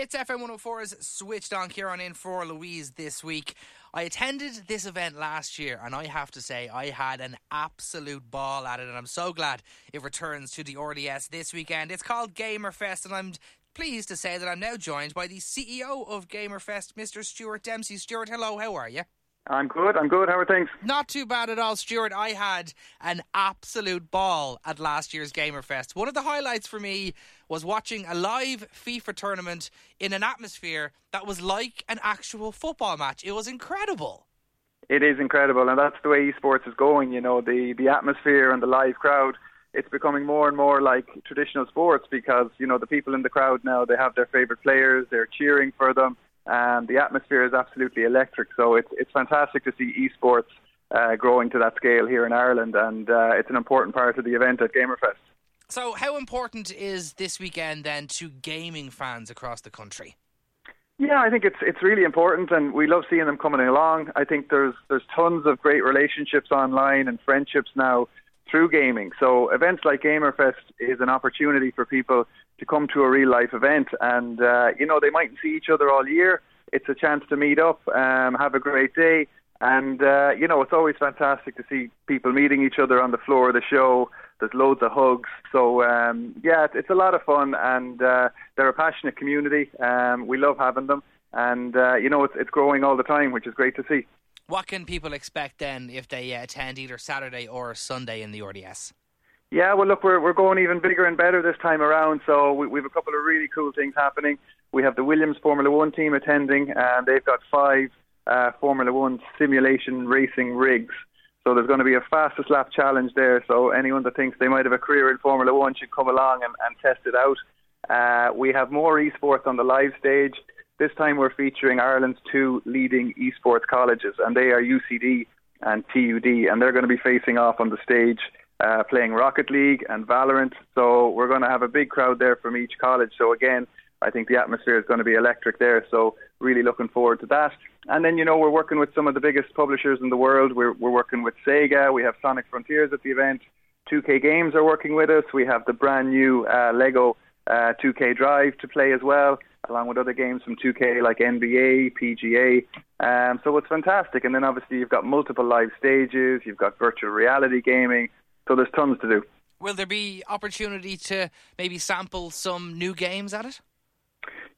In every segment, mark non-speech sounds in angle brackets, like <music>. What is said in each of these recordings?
It's FM 104's Switched On Kieran in for Louise this week. I attended this event last year and I have to say I had an absolute ball at it and I'm so glad it returns to the RDS this weekend. It's called Gamerfest and I'm pleased to say that I'm now joined by the CEO of Gamerfest, Mr. Stuart Dempsey. Stuart, hello, how are you? I'm good. I'm good. How are things? Not too bad at all, Stuart. I had an absolute ball at last year's Gamerfest. One of the highlights for me was watching a live FIFA tournament in an atmosphere that was like an actual football match. It was incredible. It is incredible, and that's the way esports is going. You know, the the atmosphere and the live crowd. It's becoming more and more like traditional sports because you know the people in the crowd now they have their favorite players. They're cheering for them and the atmosphere is absolutely electric. So it's it's fantastic to see esports uh, growing to that scale here in Ireland, and uh, it's an important part of the event at Gamerfest. So, how important is this weekend then to gaming fans across the country? Yeah, I think it's it's really important, and we love seeing them coming along. I think there's there's tons of great relationships online and friendships now through gaming. So events like Gamerfest is an opportunity for people to come to a real life event, and uh, you know they mightn't see each other all year. It's a chance to meet up, um, have a great day, and uh, you know it's always fantastic to see people meeting each other on the floor of the show. There's loads of hugs, so um, yeah, it's, it's a lot of fun, and uh, they're a passionate community. Um, we love having them, and uh, you know it's it's growing all the time, which is great to see. What can people expect then if they uh, attend either Saturday or Sunday in the RDS? Yeah, well, look, we're we're going even bigger and better this time around. So we, we have a couple of really cool things happening. We have the Williams Formula One team attending, and they've got five uh, Formula One simulation racing rigs. So there's going to be a fastest lap challenge there. So anyone that thinks they might have a career in Formula One should come along and, and test it out. Uh, we have more esports on the live stage. This time we're featuring Ireland's two leading esports colleges, and they are UCD and TUD, and they're going to be facing off on the stage uh, playing Rocket League and Valorant. So we're going to have a big crowd there from each college. So again, I think the atmosphere is going to be electric there. So really looking forward to that. And then you know we're working with some of the biggest publishers in the world. We're we're working with Sega. We have Sonic Frontiers at the event. 2K Games are working with us. We have the brand new uh, Lego uh, 2K Drive to play as well along with other games from 2K like NBA, PGA. Um, so it's fantastic. And then obviously you've got multiple live stages, you've got virtual reality gaming, so there's tons to do. Will there be opportunity to maybe sample some new games at it?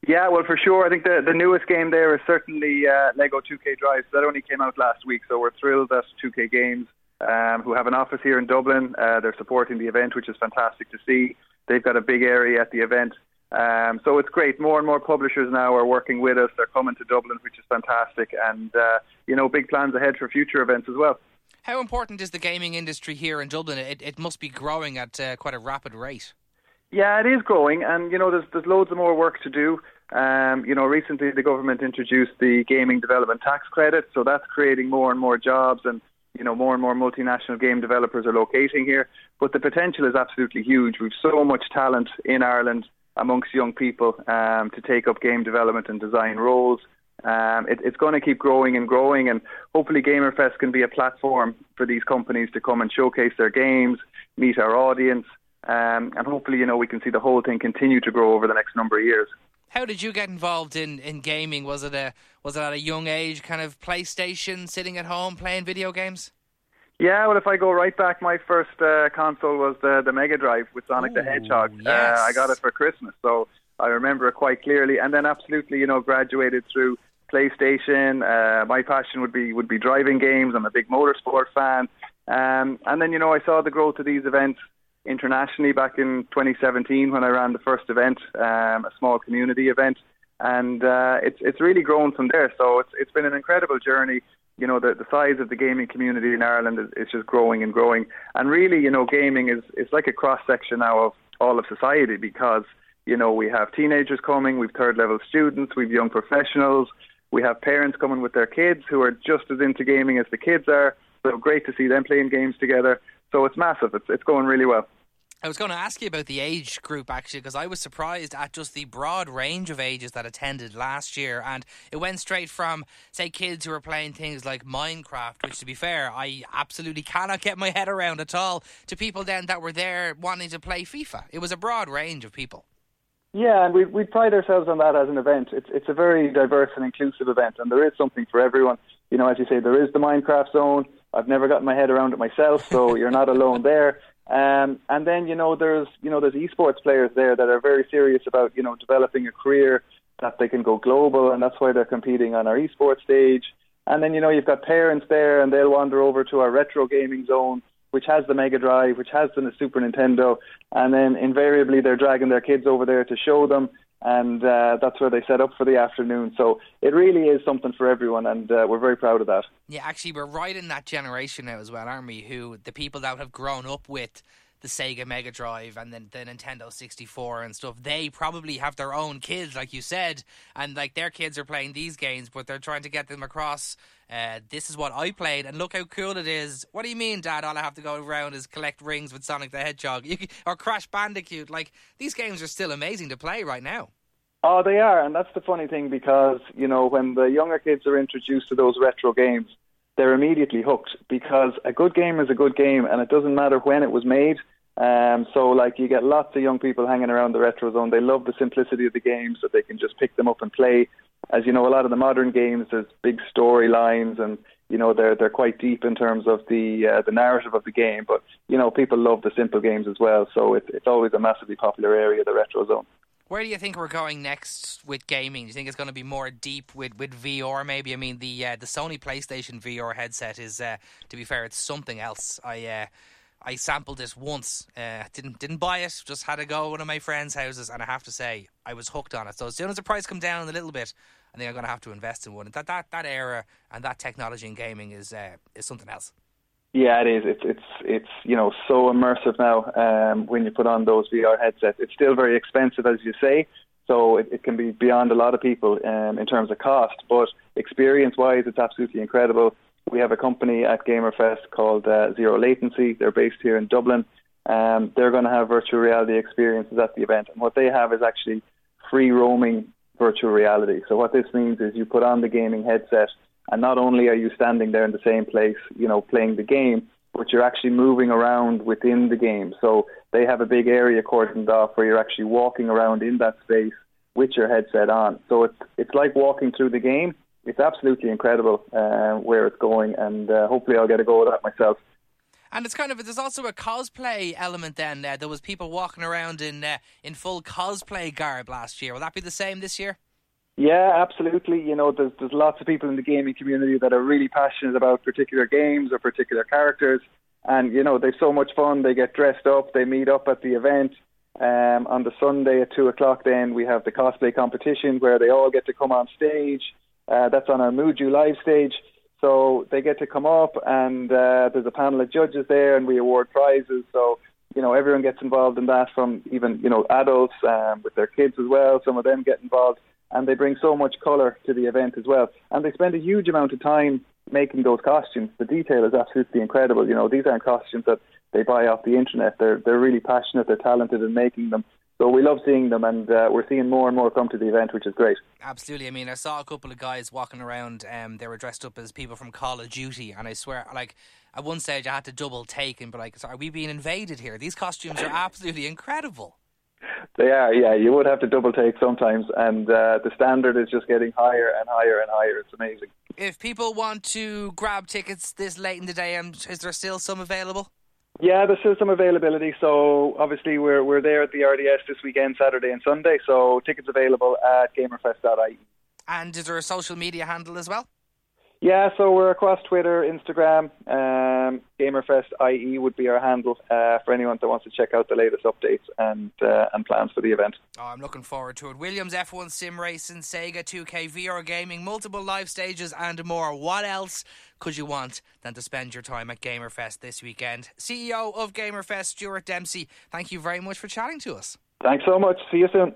Yeah, well, for sure. I think the the newest game there is certainly uh, Lego 2K Drive. So that only came out last week, so we're thrilled that 2K Games, um, who have an office here in Dublin, uh, they're supporting the event, which is fantastic to see. They've got a big area at the event um, so it's great. More and more publishers now are working with us. They're coming to Dublin, which is fantastic, and uh, you know, big plans ahead for future events as well. How important is the gaming industry here in Dublin? It, it must be growing at uh, quite a rapid rate. Yeah, it is growing, and you know, there's there's loads of more work to do. Um, you know, recently the government introduced the gaming development tax credit, so that's creating more and more jobs and you know, more and more multinational game developers are locating here. But the potential is absolutely huge. We've so much talent in Ireland amongst young people um, to take up game development and design roles. Um, it, it's going to keep growing and growing, and hopefully, Gamerfest can be a platform for these companies to come and showcase their games, meet our audience, um, and hopefully, you know, we can see the whole thing continue to grow over the next number of years. How did you get involved in, in gaming? Was it a was it at a young age, kind of PlayStation, sitting at home playing video games? Yeah, well, if I go right back, my first uh, console was the the Mega Drive with Sonic Ooh, the Hedgehog. Yes. Uh, I got it for Christmas, so I remember it quite clearly. And then, absolutely, you know, graduated through PlayStation. Uh, my passion would be would be driving games. I'm a big motorsport fan. Um, and then, you know, I saw the growth of these events internationally back in 2017 when I ran the first event, um, a small community event, and uh, it's it's really grown from there. So it's it's been an incredible journey you know, the, the size of the gaming community in Ireland is, is just growing and growing. And really, you know, gaming is, is like a cross section now of all of society because, you know, we have teenagers coming, we've third level students, we've young professionals, we have parents coming with their kids who are just as into gaming as the kids are. So great to see them playing games together. So it's massive. It's, it's going really well. I was going to ask you about the age group actually, because I was surprised at just the broad range of ages that attended last year, and it went straight from say kids who were playing things like Minecraft, which to be fair, I absolutely cannot get my head around at all, to people then that were there wanting to play FIFA. It was a broad range of people. Yeah, and we we pride ourselves on that as an event. It's it's a very diverse and inclusive event, and there is something for everyone. You know, as you say, there is the Minecraft zone. I've never gotten my head around it myself, so <laughs> you're not alone there. Um, and then you know there's you know there's esports players there that are very serious about you know developing a career that they can go global, and that's why they're competing on our esports stage. And then you know you've got parents there, and they'll wander over to our retro gaming zone, which has the Mega Drive, which has the Super Nintendo, and then invariably they're dragging their kids over there to show them and uh, that's where they set up for the afternoon. So it really is something for everyone, and uh, we're very proud of that. Yeah, actually, we're right in that generation now as well, aren't we? Who the people that have grown up with the Sega Mega Drive and then the Nintendo 64 and stuff, they probably have their own kids, like you said, and like their kids are playing these games, but they're trying to get them across. Uh, this is what I played, and look how cool it is. What do you mean, Dad? All I have to go around is collect rings with Sonic the Hedgehog or Crash Bandicoot. Like these games are still amazing to play right now. Oh, they are, and that's the funny thing because you know when the younger kids are introduced to those retro games, they're immediately hooked because a good game is a good game, and it doesn't matter when it was made. Um, so, like, you get lots of young people hanging around the retro zone. They love the simplicity of the games that they can just pick them up and play. As you know, a lot of the modern games, there's big storylines, and you know they're they're quite deep in terms of the uh, the narrative of the game. But you know, people love the simple games as well. So it, it's always a massively popular area, the retro zone. Where do you think we're going next with gaming? Do you think it's going to be more deep with, with VR? Maybe I mean the uh, the Sony PlayStation VR headset is, uh, to be fair, it's something else. I uh, I sampled this once, uh, didn't didn't buy it, just had to go to one of my friends' houses, and I have to say I was hooked on it. So as soon as the price come down a little bit, I think I'm going to have to invest in one. That that that era and that technology in gaming is uh, is something else. Yeah, it is. It's it's it's you know so immersive now. Um, when you put on those VR headsets, it's still very expensive, as you say. So it, it can be beyond a lot of people um, in terms of cost, but experience-wise, it's absolutely incredible. We have a company at Gamerfest called uh, Zero Latency. They're based here in Dublin. Um, they're going to have virtual reality experiences at the event, and what they have is actually free roaming virtual reality. So what this means is you put on the gaming headset and not only are you standing there in the same place, you know, playing the game, but you're actually moving around within the game. So they have a big area cordoned off where you're actually walking around in that space with your headset on. So it's it's like walking through the game. It's absolutely incredible uh, where it's going, and uh, hopefully I'll get a go at that myself. And it's kind of there's also a cosplay element. Then uh, there was people walking around in uh, in full cosplay garb last year. Will that be the same this year? Yeah, absolutely. You know, there's there's lots of people in the gaming community that are really passionate about particular games or particular characters, and you know they've so much fun. They get dressed up, they meet up at the event. Um, on the Sunday at two o'clock, then we have the cosplay competition where they all get to come on stage. Uh, that's on our Muju live stage. So they get to come up, and uh, there's a panel of judges there, and we award prizes. So you know everyone gets involved in that, from even you know adults um, with their kids as well. Some of them get involved and they bring so much colour to the event as well. And they spend a huge amount of time making those costumes. The detail is absolutely incredible. You know, these aren't costumes that they buy off the internet. They're they're really passionate. They're talented in making them. So we love seeing them, and uh, we're seeing more and more come to the event, which is great. Absolutely. I mean, I saw a couple of guys walking around. Um, they were dressed up as people from Call of Duty, and I swear, like at one stage, I had to double take and be like, "Are we being invaded here? These costumes are absolutely incredible." They are, yeah. You would have to double take sometimes, and uh, the standard is just getting higher and higher and higher. It's amazing. If people want to grab tickets this late in the day, um, is there still some available? Yeah, there's still some availability. So obviously we're we're there at the RDS this weekend, Saturday and Sunday. So tickets available at gamerfest.ie. And is there a social media handle as well? Yeah, so we're across Twitter, Instagram. Um, GamerFest.ie would be our handle uh, for anyone that wants to check out the latest updates and uh, and plans for the event. Oh, I'm looking forward to it. Williams F1 Sim Racing, Sega 2K, VR gaming, multiple live stages, and more. What else could you want than to spend your time at GamerFest this weekend? CEO of GamerFest, Stuart Dempsey, thank you very much for chatting to us. Thanks so much. See you soon.